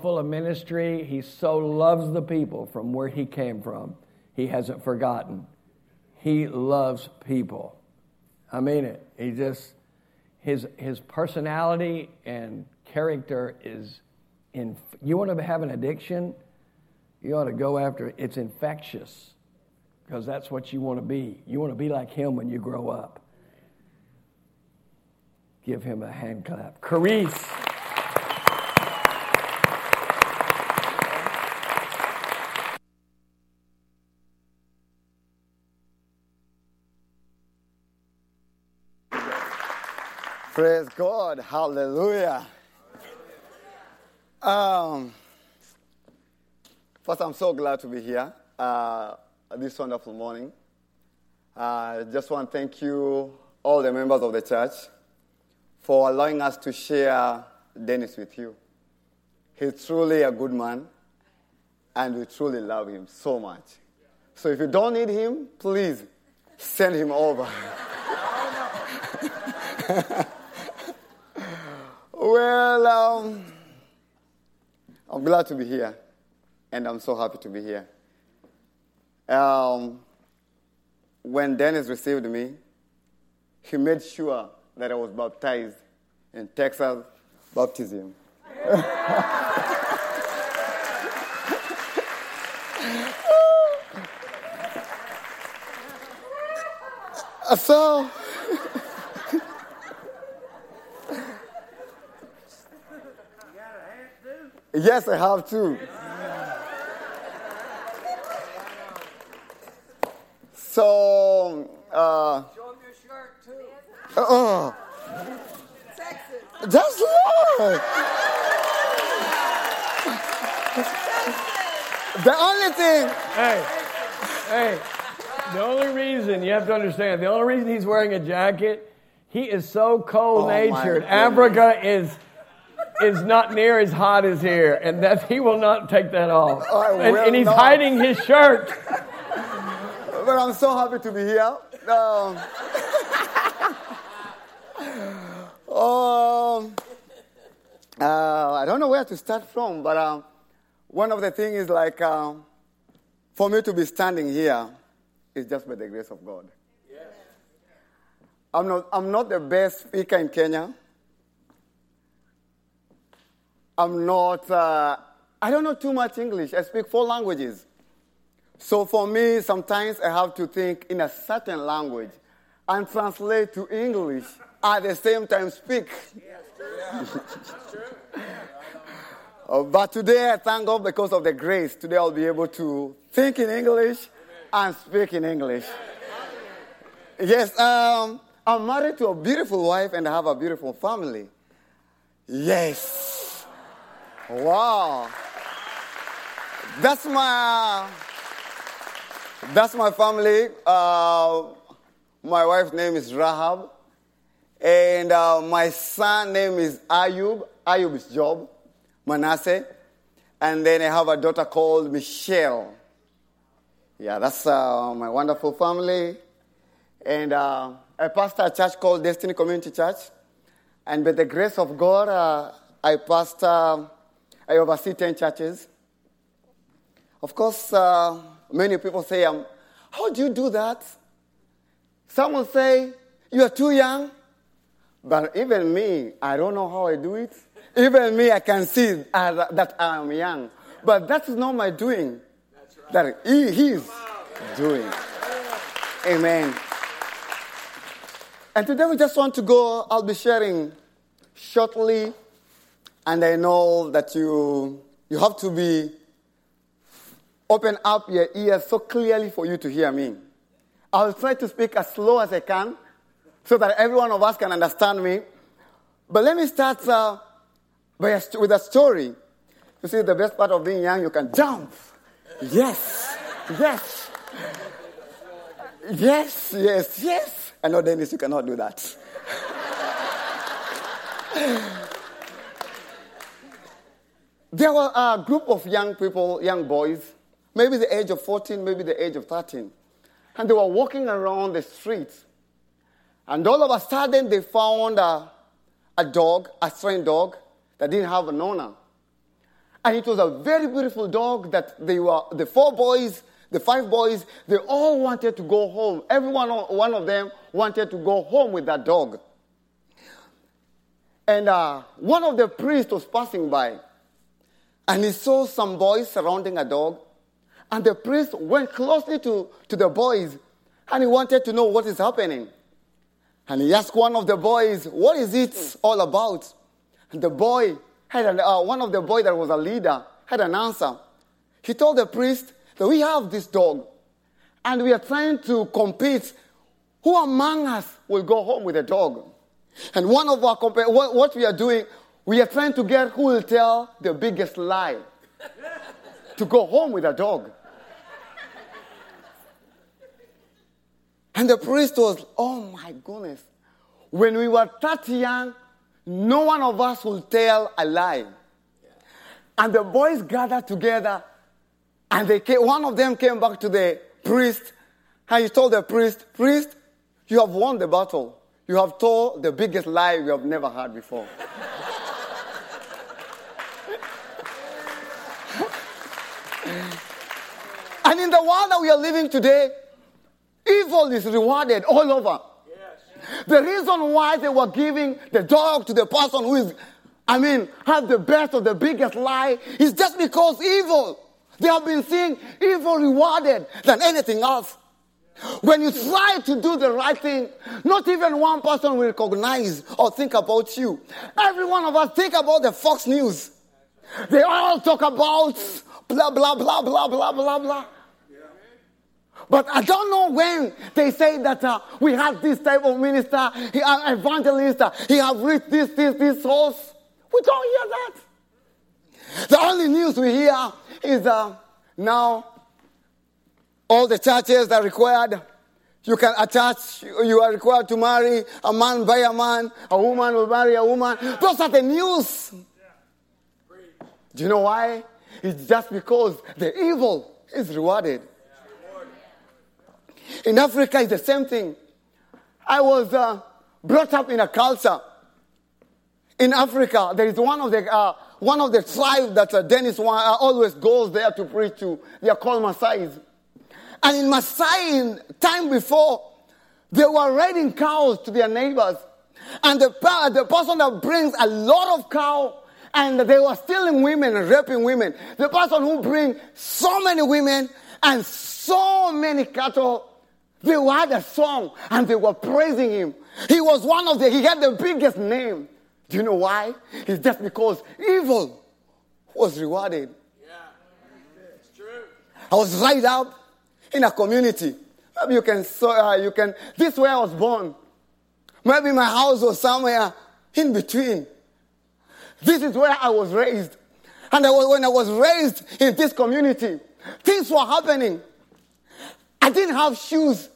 full of ministry. He so loves the people from where he came from. He hasn't forgotten. He loves people. I mean it. He just his his personality and character is in you want to have an addiction, you ought to go after it. It's infectious because that's what you want to be. You want to be like him when you grow up. Give him a hand clap. Kariz. Praise God. Hallelujah. Um, first, I'm so glad to be here uh, this wonderful morning. I uh, just want to thank you, all the members of the church, for allowing us to share Dennis with you. He's truly a good man, and we truly love him so much. So if you don't need him, please send him over. Well, um, I'm glad to be here, and I'm so happy to be here. Um, when Dennis received me, he made sure that I was baptized in Texas baptism. so Yes, I have too. So, uh, show him your shirt too. Uh, That's Lord. the only thing. Hey, hey. The only reason you have to understand, the only reason he's wearing a jacket, he is so cold natured. Oh Africa is is not near as hot as here, and that he will not take that off. And, and, he's not. hiding his shirt. But I'm so happy to be here. Um, um, uh, I don't know where to start from, but um, one of the things is like um, for me to be standing here is just by the grace of God. Yes. I'm not, I'm not the best speaker in Kenya. I'm not, uh, I don't know too much English. I speak four languages. So for me, sometimes I have to think in a certain language and translate to English at the same time speak. uh, but today I thank God because of the grace. Today I'll be able to think in English and speak in English. Yes, um, I'm married to a beautiful wife and I have a beautiful family. Yes. Wow. That's my that's my family. Uh, my wife's name is Rahab. And uh, my son name is Ayub. Ayub is Job. Manasseh. And then I have a daughter called Michelle. Yeah, that's uh, my wonderful family. And uh, I pastor a church called Destiny Community Church. And by the grace of God, uh, I pastor I oversee 10 churches. Of course, uh, many people say, um, How do you do that? Some will say, You are too young. But even me, I don't know how I do it. Even me, I can see uh, that I am young. But that's not my doing. Right. That he, is doing. Amen. And today we just want to go, I'll be sharing shortly and I know that you, you have to be open up your ears so clearly for you to hear me. I'll try to speak as slow as I can so that every one of us can understand me. But let me start uh, a, with a story. You see, the best part of being young, you can jump. Yes, yes. Yes, yes, yes. I know, Dennis, you cannot do that. There were a group of young people, young boys, maybe the age of 14, maybe the age of 13. And they were walking around the streets. And all of a sudden, they found a, a dog, a strange dog, that didn't have an owner. And it was a very beautiful dog that they were, the four boys, the five boys, they all wanted to go home. Every one, one of them wanted to go home with that dog. And uh, one of the priests was passing by, and he saw some boys surrounding a dog. And the priest went closely to, to the boys, and he wanted to know what is happening. And he asked one of the boys, What is it all about? And the boy had an, uh, one of the boys that was a leader had an answer. He told the priest that we have this dog, and we are trying to compete. Who among us will go home with a dog? And one of our what we are doing, we are trying to get who will tell the biggest lie to go home with a dog. And the priest was, oh my goodness. When we were that young, no one of us will tell a lie. And the boys gathered together, and they came, one of them came back to the priest, and he told the priest, Priest, you have won the battle. You have told the biggest lie we have never heard before. And in the world that we are living today, evil is rewarded all over. The reason why they were giving the dog to the person who is, I mean, have the best or the biggest lie is just because evil. They have been seeing evil rewarded than anything else. When you try to do the right thing, not even one person will recognize or think about you. Every one of us think about the Fox News. They all talk about blah, blah, blah, blah, blah, blah, blah. But I don't know when they say that uh, we have this type of minister, he, uh, evangelist, uh, he have reached this, this, this source. We don't hear that. The only news we hear is uh, now all the churches are required. You can attach, you are required to marry a man by a man, a woman will marry a woman. Those are the news. Do you know why? It's just because the evil is rewarded. In Africa, it's the same thing. I was uh, brought up in a culture. In Africa, there is one of the uh, one of the tribes that uh, Dennis uh, always goes there to preach to. They are called Maasai. And in Maasai, time before, they were raiding cows to their neighbors. And the, the person that brings a lot of cow and they were stealing women and raping women. The person who brings so many women and so many cattle they had a song and they were praising him. He was one of the, he had the biggest name. Do you know why? It's just because evil was rewarded. Yeah, it's true. I was right up in a community. Maybe you can, uh, you can, this where I was born. Maybe my house was somewhere in between. This is where I was raised. And I was, when I was raised in this community, things were happening. I didn't have shoes.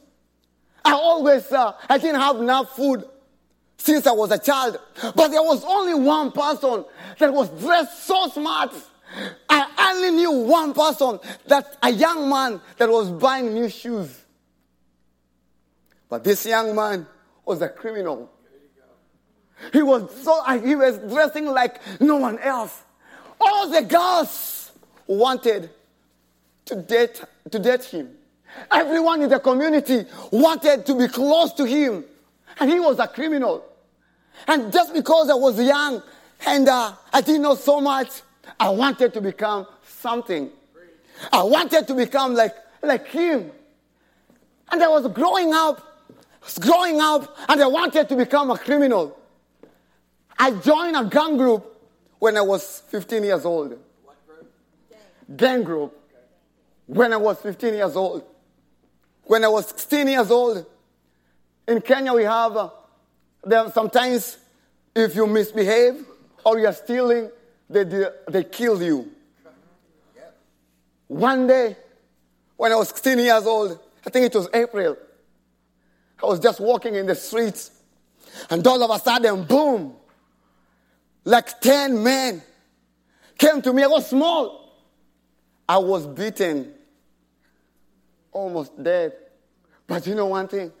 I always, uh, I didn't have enough food since I was a child. But there was only one person that was dressed so smart. I only knew one person, that a young man that was buying new shoes. But this young man was a criminal. He was so, he was dressing like no one else. All the girls wanted to date, to date him. Everyone in the community wanted to be close to him. And he was a criminal. And just because I was young and uh, I didn't know so much, I wanted to become something. I wanted to become like, like him. And I was growing up, was growing up, and I wanted to become a criminal. I joined a gang group when I was 15 years old. What group? Gang group. When I was 15 years old. When I was 16 years old, in Kenya we have, uh, there sometimes if you misbehave or you're stealing, they, they, they kill you. One day, when I was 16 years old, I think it was April, I was just walking in the streets, and all of a sudden, boom, like 10 men came to me. I was small. I was beaten almost dead. But you know one thing?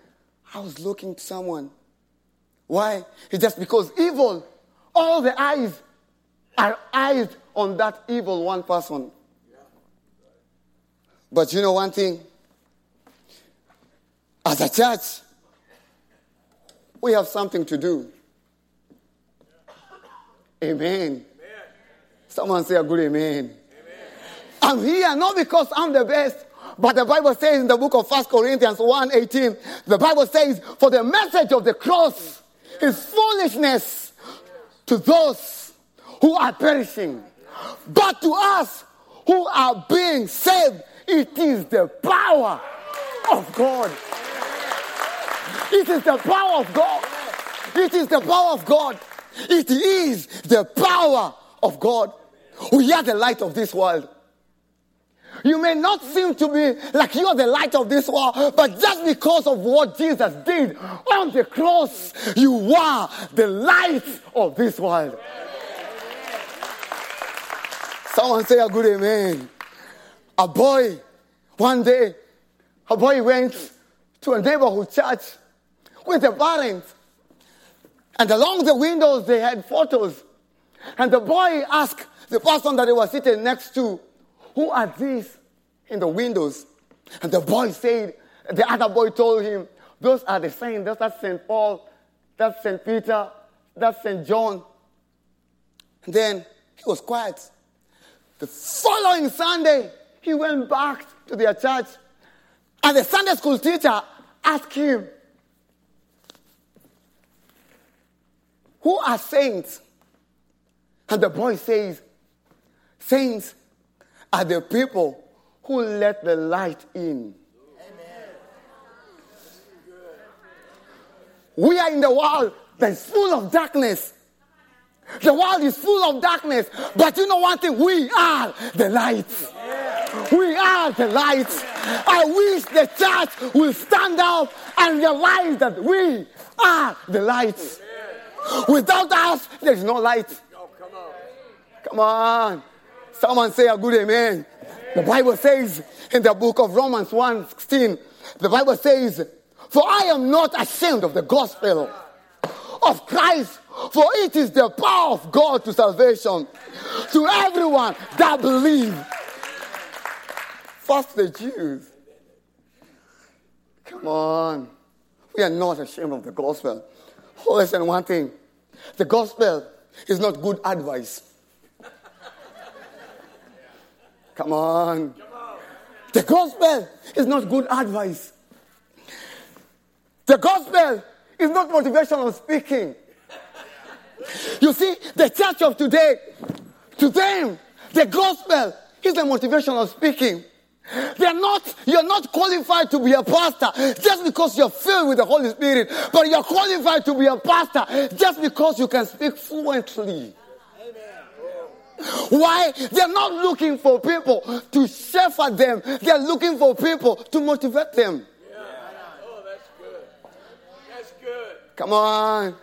I was looking to someone. Why? It's just because evil, all the eyes are eyes on that evil one person. But you know one thing? As a church, we have something to do. Amen. Someone say a good amen. amen. I'm here not because I'm the best, but the Bible says in the book of 1 Corinthians 1 18, the Bible says, For the message of the cross is foolishness to those who are perishing. But to us who are being saved, it is the power of God. It is the power of God. It is the power of God. It is the power of God. We are the light of this world. You may not seem to be like you're the light of this world, but just because of what Jesus did on the cross, you are the light of this world. Someone say a good amen. A boy, one day, a boy went to a neighborhood church with the parents. And along the windows, they had photos. And the boy asked the person that he was sitting next to, Who are these in the windows? And the boy said, The other boy told him, Those are the saints. That's St. Paul, that's St. Peter, that's St. John. And then he was quiet. The following Sunday, he went back to their church. And the Sunday school teacher asked him, Who are saints? And the boy says, Saints are the people who let the light in. We are in the world that's full of darkness. The world is full of darkness. But you know one thing? We are the light. We are the light. I wish the church will stand up and realize that we are the light. Without us, there's no light. come on. Someone say a good amen. The Bible says in the book of Romans 1 16, the Bible says, For I am not ashamed of the gospel of Christ, for it is the power of God to salvation to everyone that believes. First the Jews. Come on. We are not ashamed of the gospel. Oh, listen, one thing the gospel is not good advice. Come on. The gospel is not good advice. The gospel is not motivational speaking. You see, the church of today, to them, the gospel is the motivational speaking. They're not, you're not qualified to be a pastor just because you're filled with the Holy Spirit, but you're qualified to be a pastor just because you can speak fluently. Why? They're not looking for people to shepherd them. They're looking for people to motivate them. Yeah. Oh, that's good. That's good. Come on.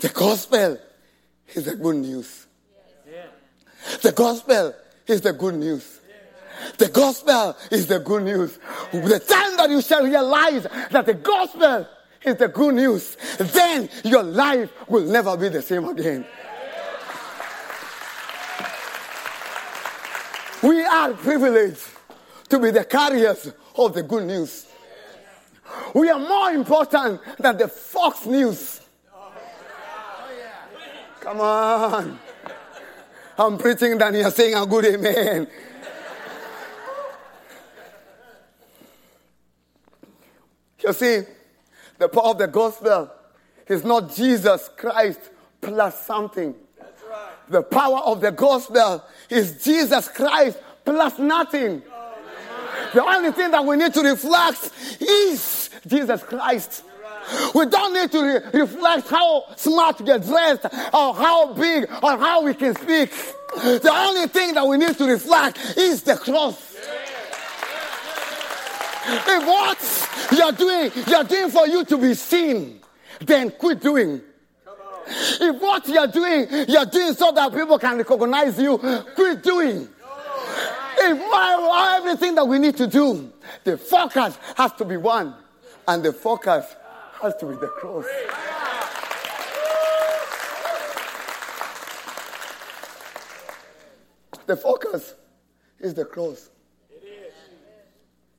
The gospel is the good news. The gospel is the good news. The gospel is the good news. The time that you shall realize that the gospel is the good news, then your life will never be the same again. We are privileged to be the carriers of the good news. We are more important than the Fox News. Come on. I'm preaching than you're saying a good amen. You see, the power of the gospel is not Jesus Christ plus something. The power of the gospel is Jesus Christ plus nothing. The only thing that we need to reflect is Jesus Christ. We don't need to re- reflect how smart we get dressed or how big or how we can speak. The only thing that we need to reflect is the cross. If what you're doing, you're doing for you to be seen, then quit doing. If what you're doing, you're doing so that people can recognize you, quit doing. If everything that we need to do, the focus has to be one, and the focus has to be the cross. The focus is the cross. It is.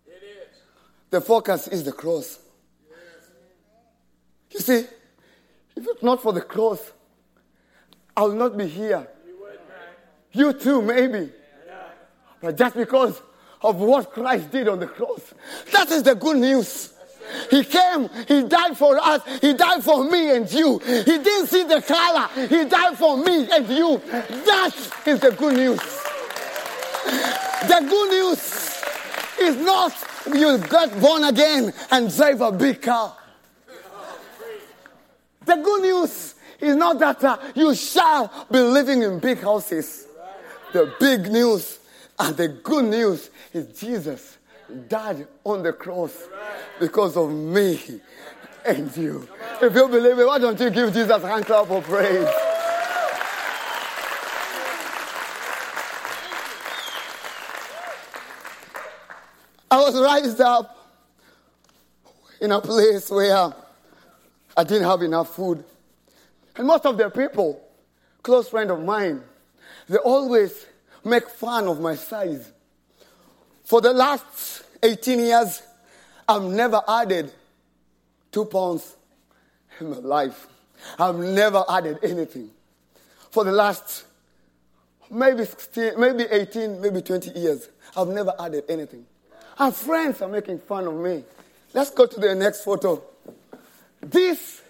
It is. The focus is the cross. You see, if it's not for the cross, I'll not be here. You too, maybe. But just because of what Christ did on the cross, that is the good news. He came, He died for us, He died for me and you. He didn't see the color, He died for me and you. That is the good news. The good news is not you got born again and drive a big car. The good news is not that uh, you shall be living in big houses. The big news and the good news is Jesus died on the cross because of me and you. If you believe it, why don't you give Jesus a hand clap of praise? I was raised up in a place where I didn't have enough food. And most of the people, close friend of mine, they always make fun of my size. For the last 18 years, I've never added two pounds in my life. I've never added anything. For the last maybe 16, maybe 18, maybe 20 years, I've never added anything. And friends are making fun of me. Let's go to the next photo. This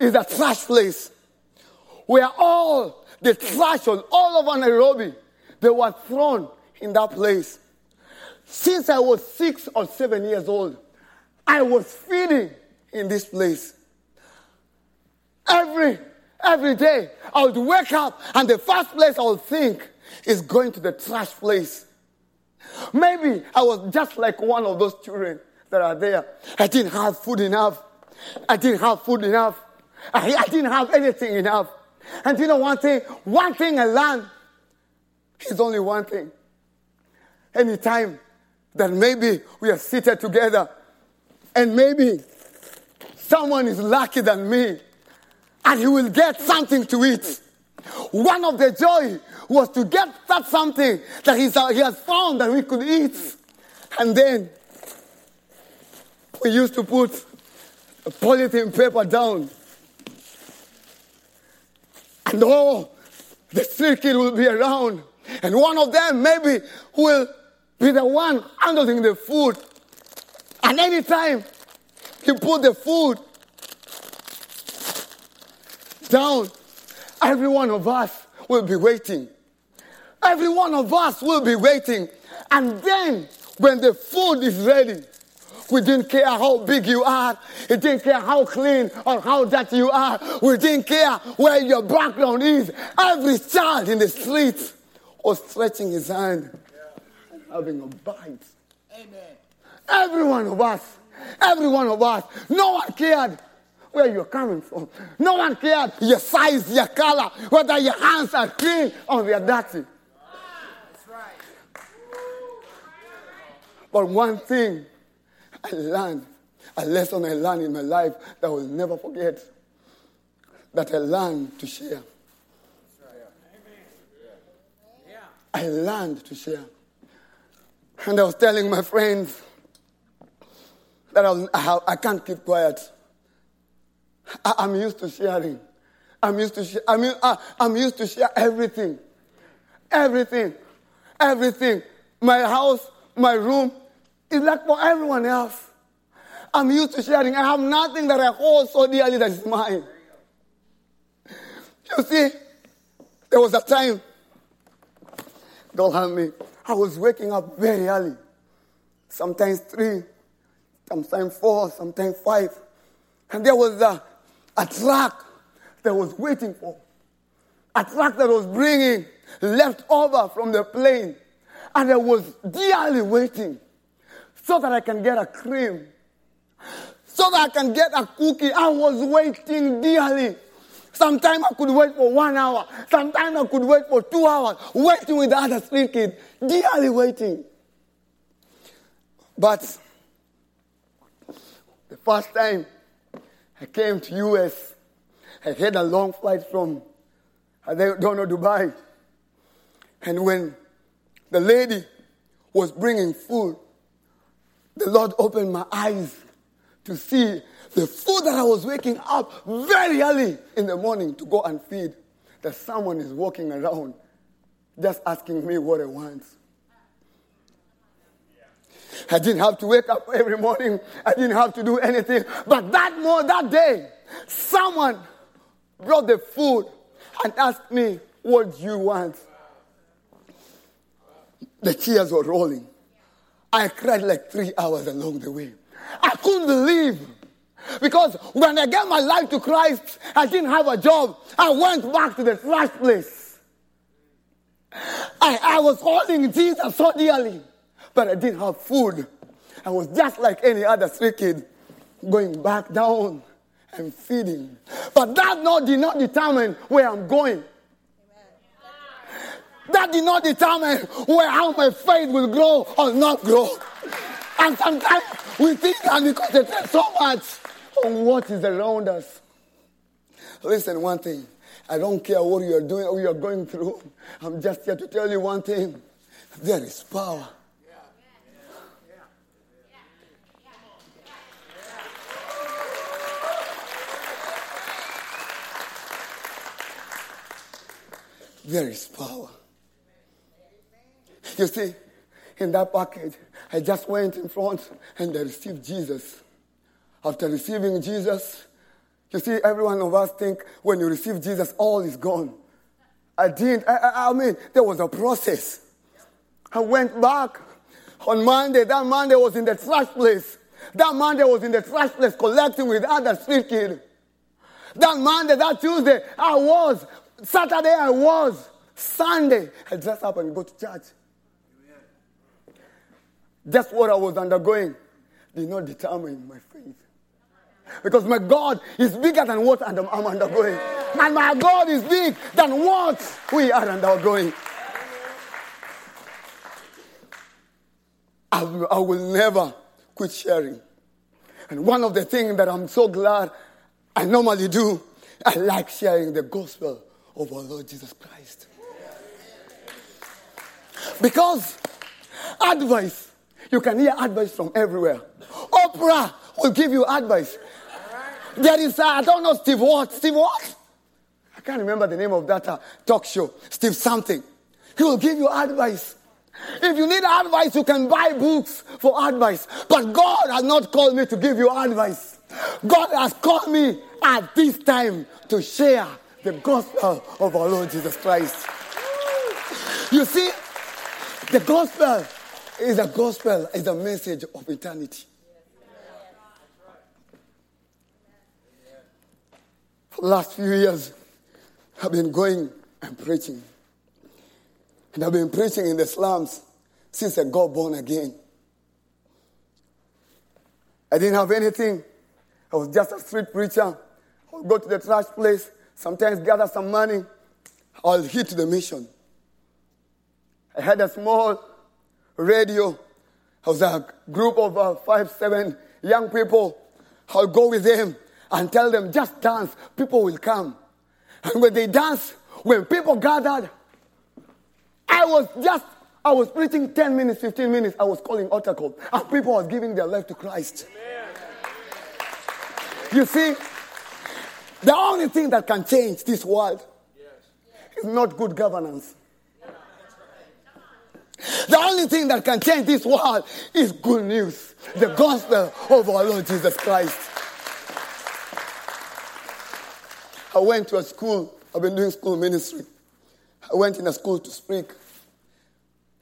is a trash place where all the trash was all over Nairobi. They were thrown in that place. Since I was six or seven years old, I was feeding in this place. Every every day I would wake up and the first place I would think is going to the trash place. Maybe I was just like one of those children that are there. I didn't have food enough. I didn't have food enough. I, I didn't have anything enough. And you know one thing? One thing I learned is only one thing. Anytime that maybe we are seated together and maybe someone is lucky than me and he will get something to eat. One of the joy was to get that something that he has found that we could eat. And then we used to put polythene paper down. And all the street will be around. And one of them maybe will be the one handling the food. And anytime he put the food down, every one of us will be waiting. Every one of us will be waiting. And then, when the food is ready, we didn't care how big you are. We didn't care how clean or how dirty you are. We didn't care where your background is. Every child in the street was stretching his hand having a bite. Amen. Every one of us, every one of us, no one cared where you're coming from. No one cared your size, your color, whether your hands are clean or they're dirty. That's right. But one thing I learned, a lesson I learned in my life that I will never forget, that I learned to share. I learned to share. And I was telling my friends that I, I can't keep quiet. I, am used to sharing. I'm used to share. I mean, uh, I, I'm used to share everything, everything, everything. My house, my room, is like for everyone else. I'm used to sharing. I have nothing that I hold so dearly that is mine. You see, there was a time, God help me, I was waking up very early, sometimes three, sometimes four, sometimes five. And there was a, a truck that was waiting for, a truck that was bringing leftover from the plane. And I was dearly waiting so that I can get a cream, so that I can get a cookie. I was waiting dearly. Sometimes I could wait for one hour. Sometimes I could wait for two hours, waiting with the other three kids, dearly waiting. But the first time I came to US, I had a long flight from, I don't know, Dubai. And when the lady was bringing food, the Lord opened my eyes to see the food that I was waking up very early in the morning to go and feed. That someone is walking around just asking me what I want. I didn't have to wake up every morning. I didn't have to do anything. But that more that day, someone brought the food and asked me, What do you want? The tears were rolling. I cried like three hours along the way. I couldn't believe. Because when I gave my life to Christ, I didn't have a job. I went back to the trash place. I, I was holding Jesus so dearly, but I didn't have food. I was just like any other street kid, going back down and feeding. But that not, did not determine where I'm going. That did not determine where how my faith will grow or not grow. And sometimes we think and we concentrate so much on what is around us. Listen, one thing. I don't care what you are doing or you are going through. I'm just here to tell you one thing. There is power. There is power. You see, in that package, I just went in front and I received Jesus. After receiving Jesus, you see, every one of us think when you receive Jesus, all is gone. I didn't. I, I, I mean, there was a process. I went back on Monday. That Monday was in the trash place. That Monday was in the trash place collecting with other street kids. That Monday, that Tuesday, I was. Saturday, I was. Sunday, I dress up and go to church. That's what I was undergoing did not determine my faith. Because my God is bigger than what I'm undergoing. And my God is big than what we are undergoing. I will never quit sharing. And one of the things that I'm so glad I normally do, I like sharing the gospel of our Lord Jesus Christ. Because advice, you can hear advice from everywhere. Oprah will give you advice. There is, uh, I don't know, Steve what? Steve what? I can't remember the name of that uh, talk show. Steve something. He will give you advice. If you need advice, you can buy books for advice. But God has not called me to give you advice. God has called me at this time to share the gospel of our Lord Jesus Christ. You see, the gospel is a gospel, is a message of eternity. For the last few years, I've been going and preaching. And I've been preaching in the slums since I got born again. I didn't have anything. I was just a street preacher. I would go to the trash place, sometimes gather some money. I'll hit the mission. I had a small radio. I was a group of uh, five, seven young people. I'll go with them and tell them, just dance, people will come. And when they dance, when people gathered, I was just, I was preaching 10 minutes, 15 minutes, I was calling altar call, and people was giving their life to Christ. Amen. You see, the only thing that can change this world yes. is not good governance. The only thing that can change this world is good news. The gospel of our Lord Jesus Christ. I went to a school. I've been doing school ministry. I went in a school to speak.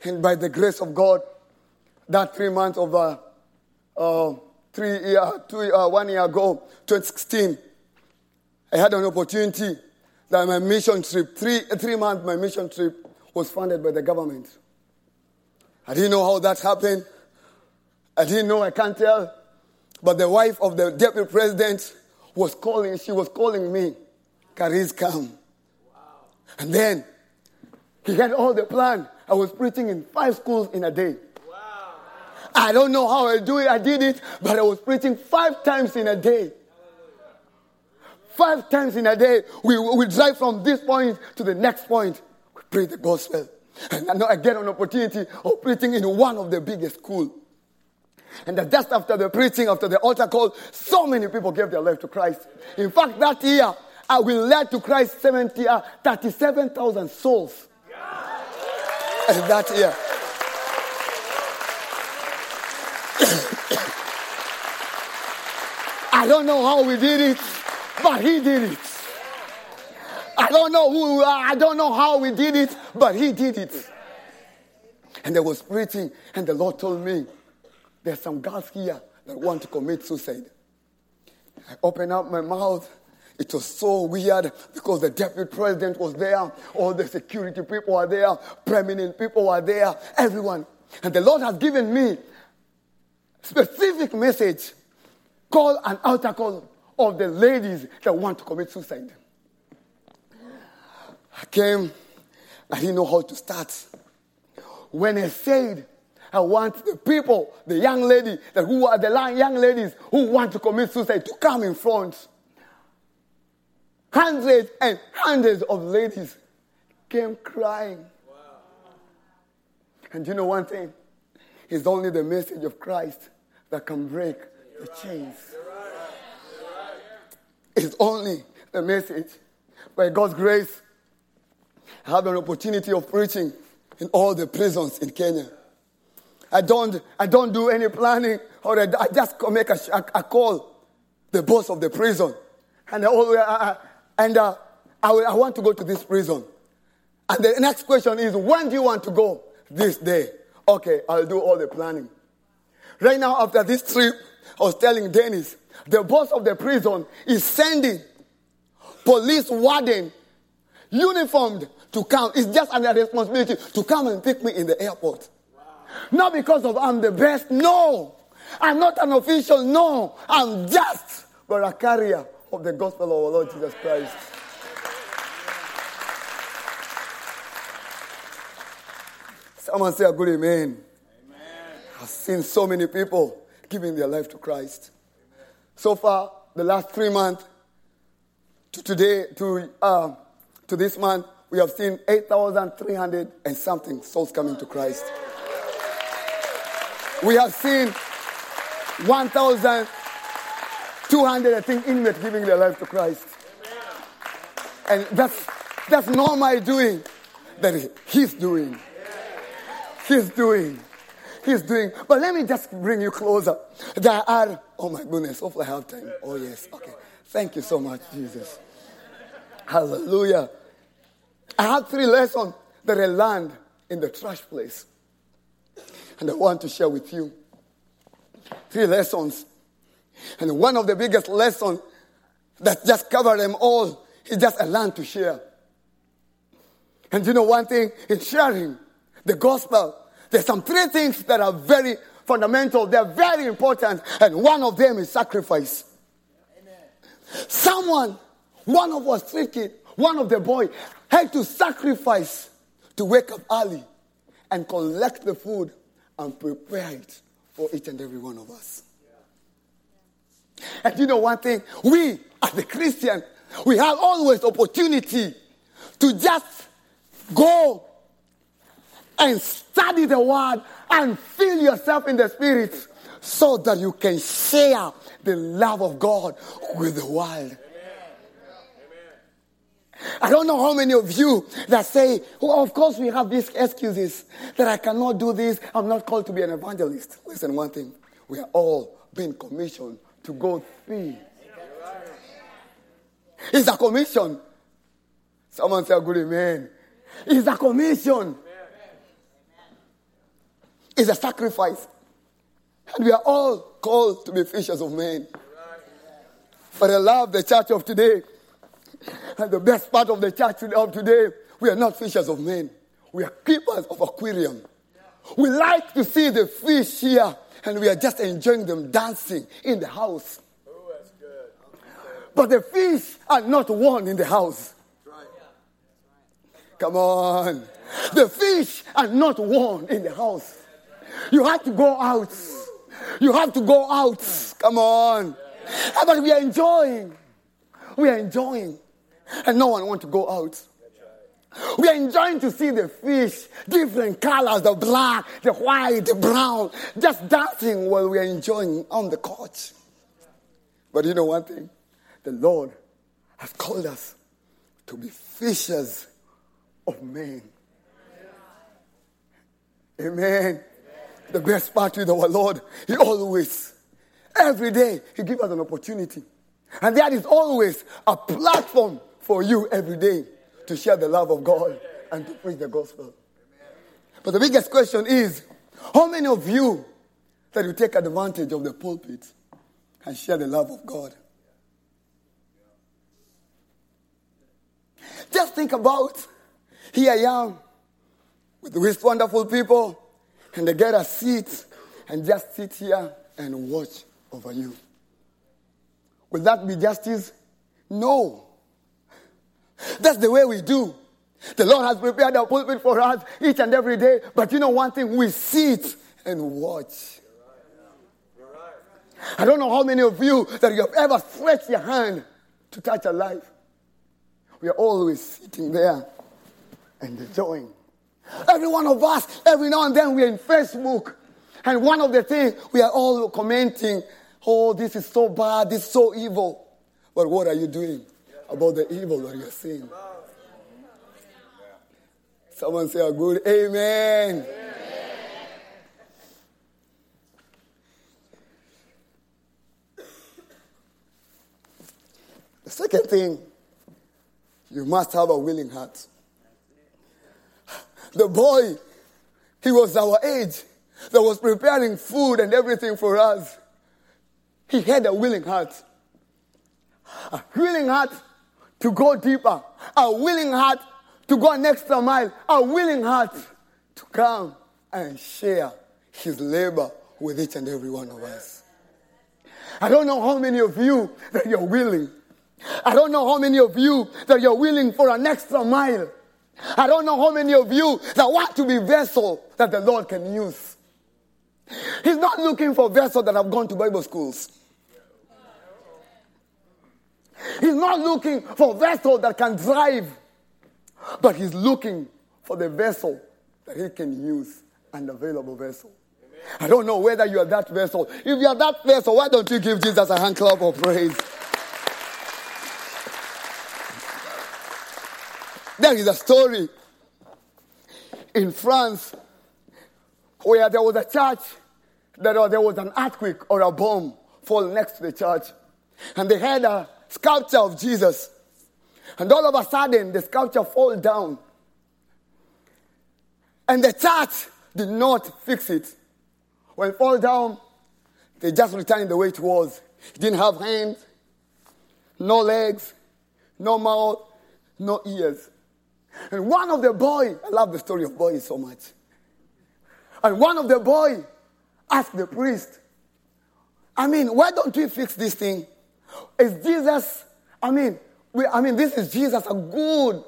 And by the grace of God, that three months of uh, uh, three year, two, uh, one year ago, 2016, I had an opportunity that my mission trip, three, three months, my mission trip was funded by the government. I didn't know how that happened. I didn't know, I can't tell. But the wife of the deputy president was calling, she was calling me Kariz come. Wow. And then he had all the plan. I was preaching in five schools in a day. Wow. I don't know how I do it. I did it, but I was preaching five times in a day. Five times in a day. We, we drive from this point to the next point. We preach the gospel. And now I get an opportunity of preaching in one of the biggest schools. And just after the preaching, after the altar call, so many people gave their life to Christ. In fact, that year, I will lead to Christ 70, uh, 37,000 souls. And that year. I don't know how we did it, but he did it. I don't know who, uh, I don't know how we did it, but he did it. And I was preaching, and the Lord told me, there's some girls here that want to commit suicide. I opened up my mouth. It was so weird because the deputy president was there, all the security people were there, prominent people were there, everyone. And the Lord has given me specific message call an altar call of the ladies that want to commit suicide. I came, I didn't know how to start. When I said, I want the people, the young lady, the, who are the young ladies who want to commit suicide to come in front. Hundreds and hundreds of ladies came crying. Wow. And you know one thing? It's only the message of Christ that can break the chains. It's only the message. By God's grace, I have an opportunity of preaching in all the prisons in Kenya. I don't, I don't do any planning, or I, I just make a, a, call the boss of the prison, and I, I, and uh, I, I want to go to this prison. And the next question is, when do you want to go? This day. Okay, I'll do all the planning. Right now, after this trip, I was telling Dennis, the boss of the prison is sending police warden uniformed to come. It's just under responsibility to come and pick me in the airport. Wow. Not because of I'm the best. No. I'm not an official. No. I'm just but a carrier of the gospel of our Lord Jesus Christ. Someone say a good amen. amen. I've seen so many people giving their life to Christ. So far, the last three months to today, to, uh, to this month, we have seen 8,300 and something souls coming to Christ. We have seen 1,200, I think, inmates giving their life to Christ. And that's, that's not my doing, that He's doing. He's doing. He's doing. But let me just bring you closer. There are, oh my goodness, hopefully I have time. Oh, yes. Okay. Thank you so much, Jesus. Hallelujah. I have three lessons that I learned in the trash place. And I want to share with you. Three lessons. And one of the biggest lessons that just covered them all is just a learn to share. And you know one thing? In sharing the gospel, there's some three things that are very fundamental. They're very important. And one of them is sacrifice. Amen. Someone, one of us three kids, one of the boy had to sacrifice to wake up early and collect the food and prepare it for each and every one of us. And you know one thing? We, as the Christian, we have always opportunity to just go and study the word and fill yourself in the spirit so that you can share the love of God with the world. I don't know how many of you that say, well, of course we have these excuses that I cannot do this. I'm not called to be an evangelist. Listen, one thing. We are all being commissioned to go see. It's a commission. Someone say a good amen. It's a commission. It's a sacrifice. And we are all called to be fishers of men. But I love the church of today. And the best part of the church of today, we are not fishers of men. We are keepers of aquarium. We like to see the fish here, and we are just enjoying them dancing in the house. Oh, that's good. But the fish are not one in the house. Come on. The fish are not one in the house. You have to go out. You have to go out. Come on. But we are enjoying. We are enjoying. And no one wants to go out. We are enjoying to see the fish, different colors, the black, the white, the brown, just dancing while we are enjoying on the couch. But you know one thing? The Lord has called us to be fishers of men. Amen. The best part with our Lord, He always, every day, He gives us an opportunity. And that is always a platform for you every day to share the love of God and to preach the gospel. But the biggest question is how many of you that you take advantage of the pulpit and share the love of God? Just think about here I am with these wonderful people, and they get a seat and just sit here and watch over you. Will that be justice? No. That's the way we do. The Lord has prepared a pulpit for us each and every day. But you know one thing? We sit and watch. I don't know how many of you that you have ever stretched your hand to touch a life. We are always sitting there and enjoying. Every one of us, every now and then, we're in Facebook. And one of the things we are all commenting, oh, this is so bad, this is so evil. But what are you doing about the evil that you're seeing? Someone say a good amen. amen. The second thing, you must have a willing heart. The boy, he was our age, that was preparing food and everything for us. He had a willing heart. A willing heart to go deeper. A willing heart to go an extra mile. A willing heart to come and share his labor with each and every one of us. I don't know how many of you that you're willing. I don't know how many of you that you're willing for an extra mile. I don't know how many of you that want to be vessel that the Lord can use. He's not looking for vessels that have gone to Bible schools. He's not looking for a vessel that can drive, but he's looking for the vessel that he can use, an available vessel. I don't know whether you are that vessel. If you are that vessel, why don't you give Jesus a hand clap of praise? There is a story in France where there was a church that uh, there was an earthquake or a bomb fall next to the church. And they had a sculpture of Jesus. And all of a sudden, the sculpture fall down. And the church did not fix it. When it fall down, they just returned the way it was. It didn't have hands, no legs, no mouth, no ears. And one of the boy, I love the story of boys so much. And one of the boy asked the priest, I mean, why don't we fix this thing? Is Jesus, I mean, we, I mean, this is Jesus, a good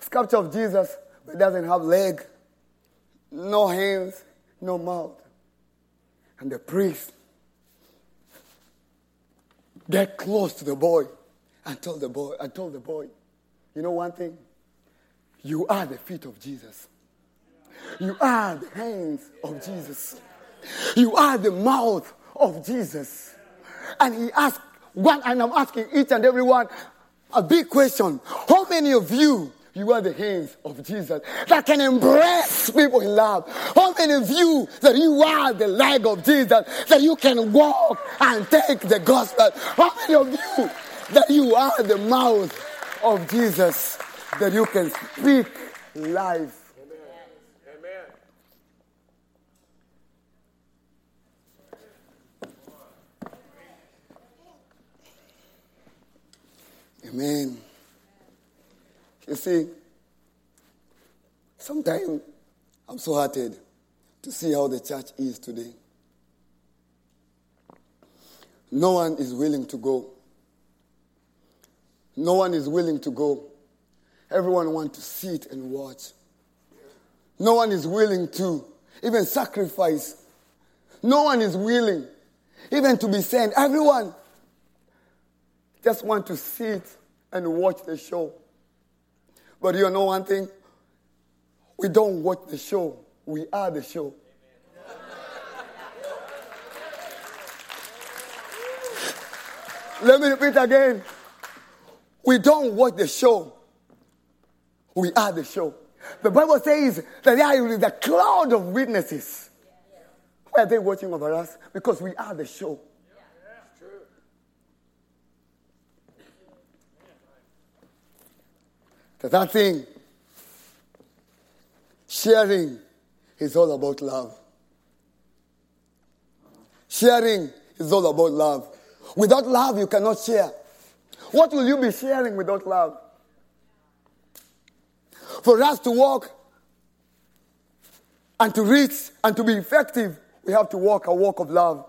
sculpture of Jesus, but doesn't have leg, no hands, no mouth. And the priest get close to the boy and told the boy, I told the boy, you know one thing? You are the feet of Jesus. You are the hands of Jesus. You are the mouth of Jesus. And he asked one, and I'm asking each and every one a big question. How many of you you are the hands of Jesus that can embrace people in love. How many of you that you are the leg of Jesus that you can walk and take the gospel? How many of you that you are the mouth of Jesus? that you can speak life. Amen. You see, sometimes I'm so hearted to see how the church is today. No one is willing to go. No one is willing to go. Everyone wants to sit and watch. No one is willing to even sacrifice. No one is willing even to be sent. Everyone just want to sit and watch the show. But you know one thing? We don't watch the show, we are the show. Let me repeat again. We don't watch the show. We are the show. The Bible says that there is a cloud of witnesses. Why are they watching over us? Because we are the show. Third thing, sharing is all about love. Sharing is all about love. Without love, you cannot share. What will you be sharing without love? For us to walk and to reach and to be effective, we have to walk a walk of love.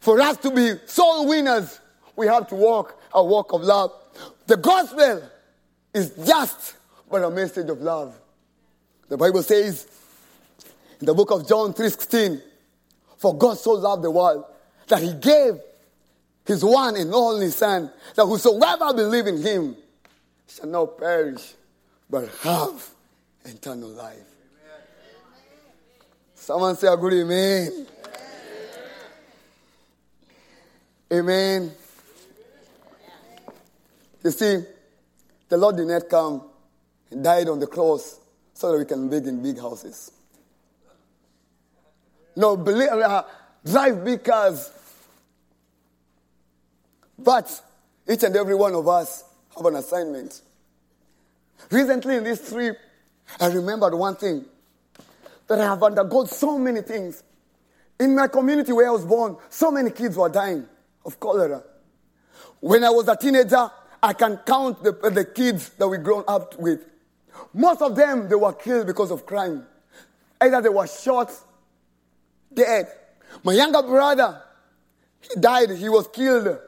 For us to be soul winners, we have to walk a walk of love. The gospel is just but a message of love. The Bible says in the book of John 3:16, for God so loved the world that he gave his one and only son, that whosoever believe in him shall not perish, but have eternal life. Amen. Someone say a good amen. Amen. amen. You see, the Lord did not come and died on the cross so that we can live in big houses. No, believe, uh, drive big cars. But each and every one of us have an assignment. Recently in this trip, I remembered one thing that I have undergone so many things. In my community where I was born, so many kids were dying of cholera. When I was a teenager, I can count the, the kids that we grown up with. Most of them, they were killed because of crime. Either they were shot, dead. My younger brother, he died, he was killed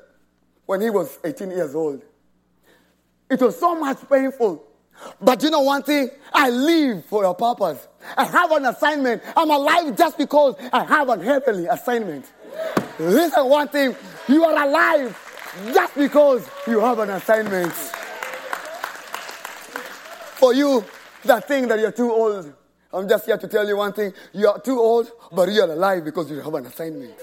when he was 18 years old. It was so much painful. But you know one thing? I live for a purpose. I have an assignment. I'm alive just because I have an heavenly assignment. Listen, one thing. You are alive just because you have an assignment. For you that thing that you're too old, I'm just here to tell you one thing. You are too old, but you are alive because you have an assignment.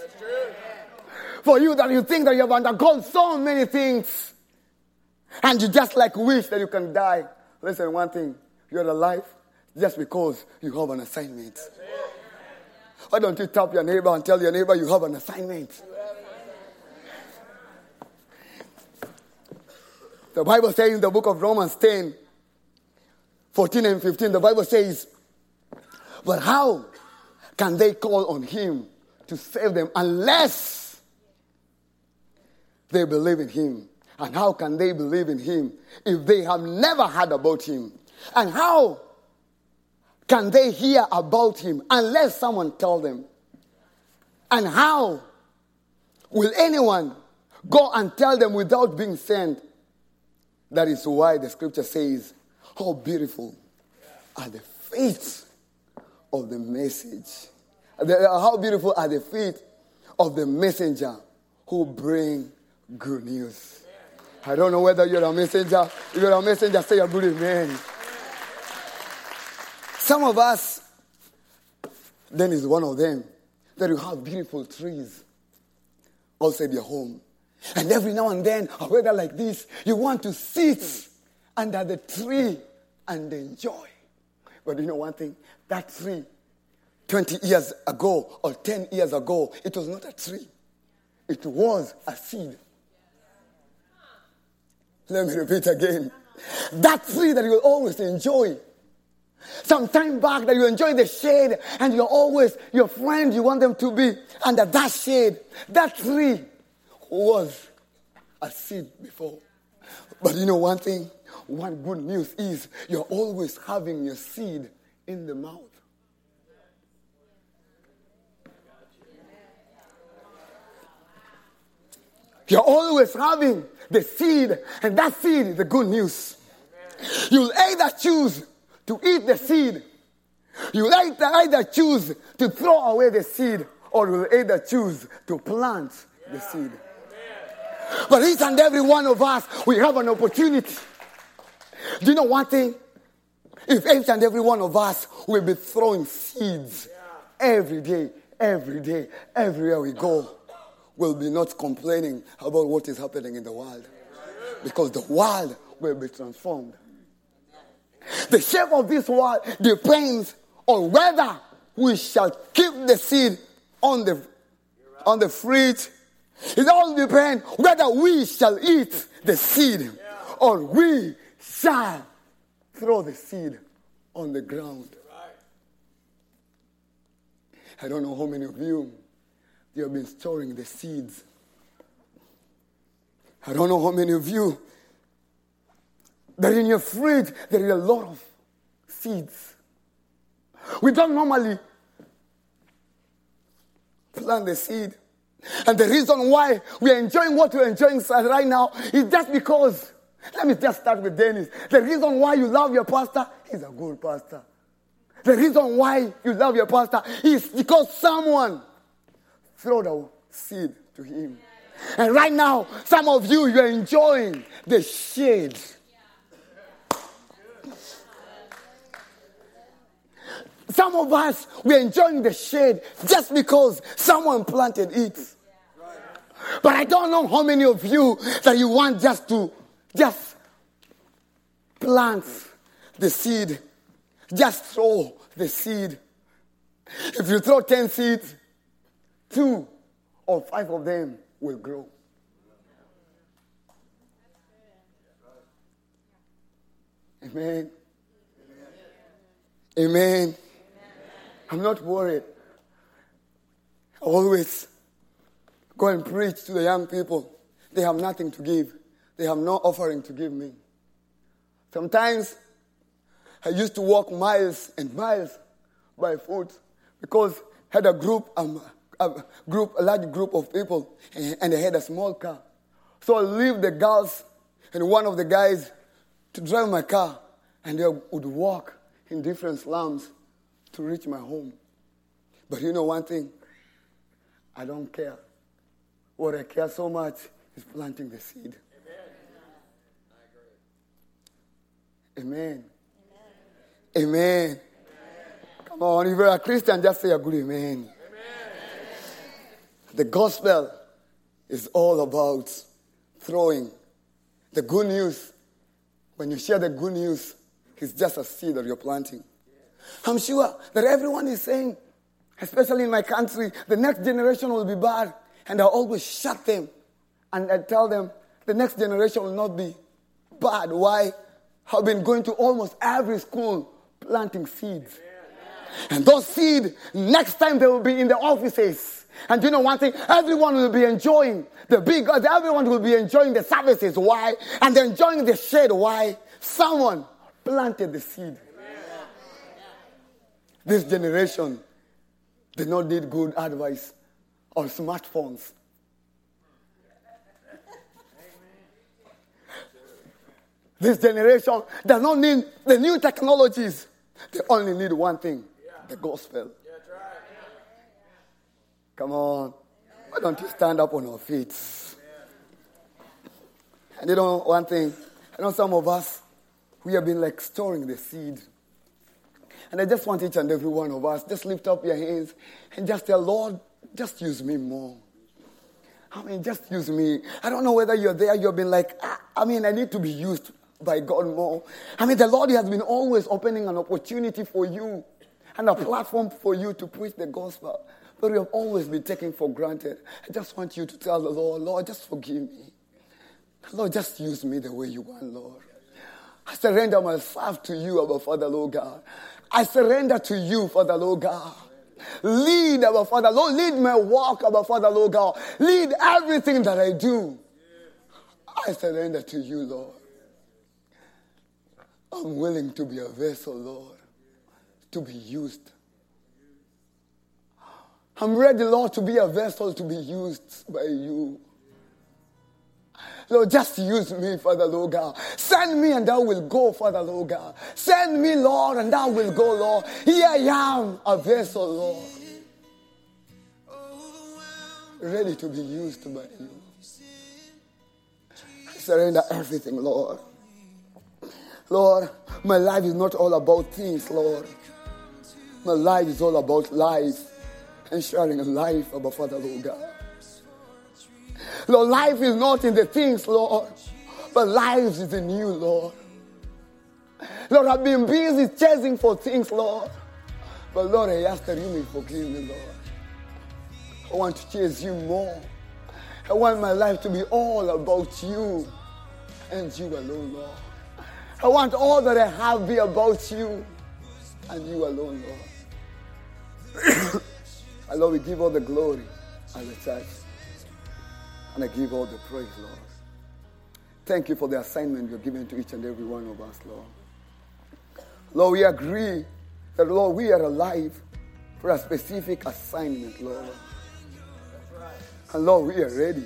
For you that you think that you have undergone so many things, and you just like wish that you can die. Listen, one thing. You're alive just because you have an assignment. Why don't you tap your neighbor and tell your neighbor you have an assignment? The Bible says in the book of Romans 10, 14 and 15, the Bible says, But how can they call on him to save them unless they believe in him? And how can they believe in him if they have never heard about him? And how can they hear about him unless someone tell them? And how will anyone go and tell them without being sent? That is why the scripture says, How beautiful are the feet of the message. Uh, how beautiful are the feet of the messenger who bring good news. I don't know whether you're a messenger. If you're a messenger, say a good amen. Some of us, then is one of them, that you have beautiful trees outside your home. And every now and then, a weather like this, you want to sit under the tree and enjoy. But you know one thing? That tree, 20 years ago or 10 years ago, it was not a tree, it was a seed. Let me repeat again. That tree that you will always enjoy. Some time back that you enjoy the shade and you're always, your friend, you want them to be under that shade. That tree was a seed before. But you know one thing? One good news is you're always having your seed in the mouth. You're always having the seed, and that seed is the good news. You'll either choose to eat the seed, you'll either, either choose to throw away the seed, or you'll either choose to plant the seed. But each and every one of us, we have an opportunity. Do you know one thing? If each and every one of us will be throwing seeds every day, every day, everywhere we go, we'll be not complaining about what is happening in the world. Because the world will be transformed. The shape of this world depends on whether we shall keep the seed on the, on the fridge. It all depends whether we shall eat the seed or we shall throw the seed on the ground. I don't know how many of you you have been storing the seeds. I don't know how many of you that in your fridge there is a lot of seeds. We don't normally plant the seed. And the reason why we are enjoying what we're enjoying right now is just because, let me just start with Dennis. The reason why you love your pastor, he's a good pastor. The reason why you love your pastor is because someone threw the seed to him. And right now, some of you, you're enjoying the shade. Some of us, we're enjoying the shade just because someone planted it. But I don't know how many of you that you want just to just plant the seed, just throw the seed. If you throw 10 seeds, two or five of them will grow. Amen. Amen. Amen. I'm not worried. Always go and preach to the young people. They have nothing to give. They have no offering to give me. Sometimes I used to walk miles and miles by foot because I had a group, um, a group, a large group of people, and I had a small car. So I leave the girls and one of the guys to drive my car, and they would walk in different slums to reach my home. But you know one thing? I don't care. What I care so much is planting the seed. Amen. Amen. Come on, if you're a Christian, just say a good amen. The gospel is all about throwing the good news. When you share the good news, it's just a seed that you're planting. I'm sure that everyone is saying, especially in my country, the next generation will be bad. And I always shut them and I tell them the next generation will not be bad. Why? I've been going to almost every school planting seeds. And those seeds, next time they will be in the offices. And you know one thing? Everyone will be enjoying the big, everyone will be enjoying the services. Why? And enjoying the shade. Why? Someone planted the seed. This generation, they not need good advice on smartphones. This generation does not need the new technologies. They only need one thing the gospel. Come on. Why don't you stand up on our feet? And you know one thing? I know some of us, we have been like storing the seed. And I just want each and every one of us, just lift up your hands and just tell, Lord, just use me more. I mean, just use me. I don't know whether you're there, you've been like, ah, I mean, I need to be used by God more. I mean, the Lord has been always opening an opportunity for you and a platform for you to preach the gospel. But we have always been taken for granted. I just want you to tell the Lord, Lord, just forgive me. Lord, just use me the way you want, Lord. I surrender myself to you, our Father, Lord God. I surrender to you, Father, Lord God. Lead, our Father, Lord. Lead my walk, our Father, Lord God. Lead everything that I do. I surrender to you, Lord. I'm willing to be a vessel, Lord, to be used. I'm ready, Lord, to be a vessel to be used by you. Lord, just use me, Father, Lord God. Send me and I will go, Father, Lord God. Send me, Lord, and I will go, Lord. Here I am, a vessel, Lord. Ready to be used by you. Surrender everything, Lord. Lord, my life is not all about things, Lord. My life is all about life and sharing a life a Father, Lord God. Lord, life is not in the things, Lord, but life is in you, Lord. Lord, I've been busy chasing for things, Lord. But Lord, I ask that you may forgive me, Lord. I want to chase you more. I want my life to be all about you and you alone, Lord. I want all that I have be about you and you alone, Lord. and Lord, we give all the glory and the church. And I give all the praise, Lord. Thank you for the assignment you're giving to each and every one of us, Lord. Lord, we agree that, Lord, we are alive for a specific assignment, Lord. And Lord, we are ready.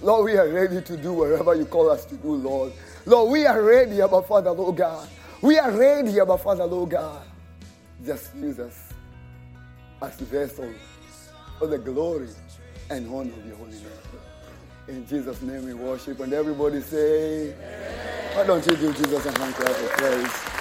Lord, we are ready to do whatever you call us to do, Lord. Lord, we are ready, Abba Father, Lord God. We are ready, Abba Father, Lord God. Just use us as vessels for the glory and honor of your holy name. In Jesus' name we worship. And everybody say, Amen. why don't you give Jesus a hand clap of praise?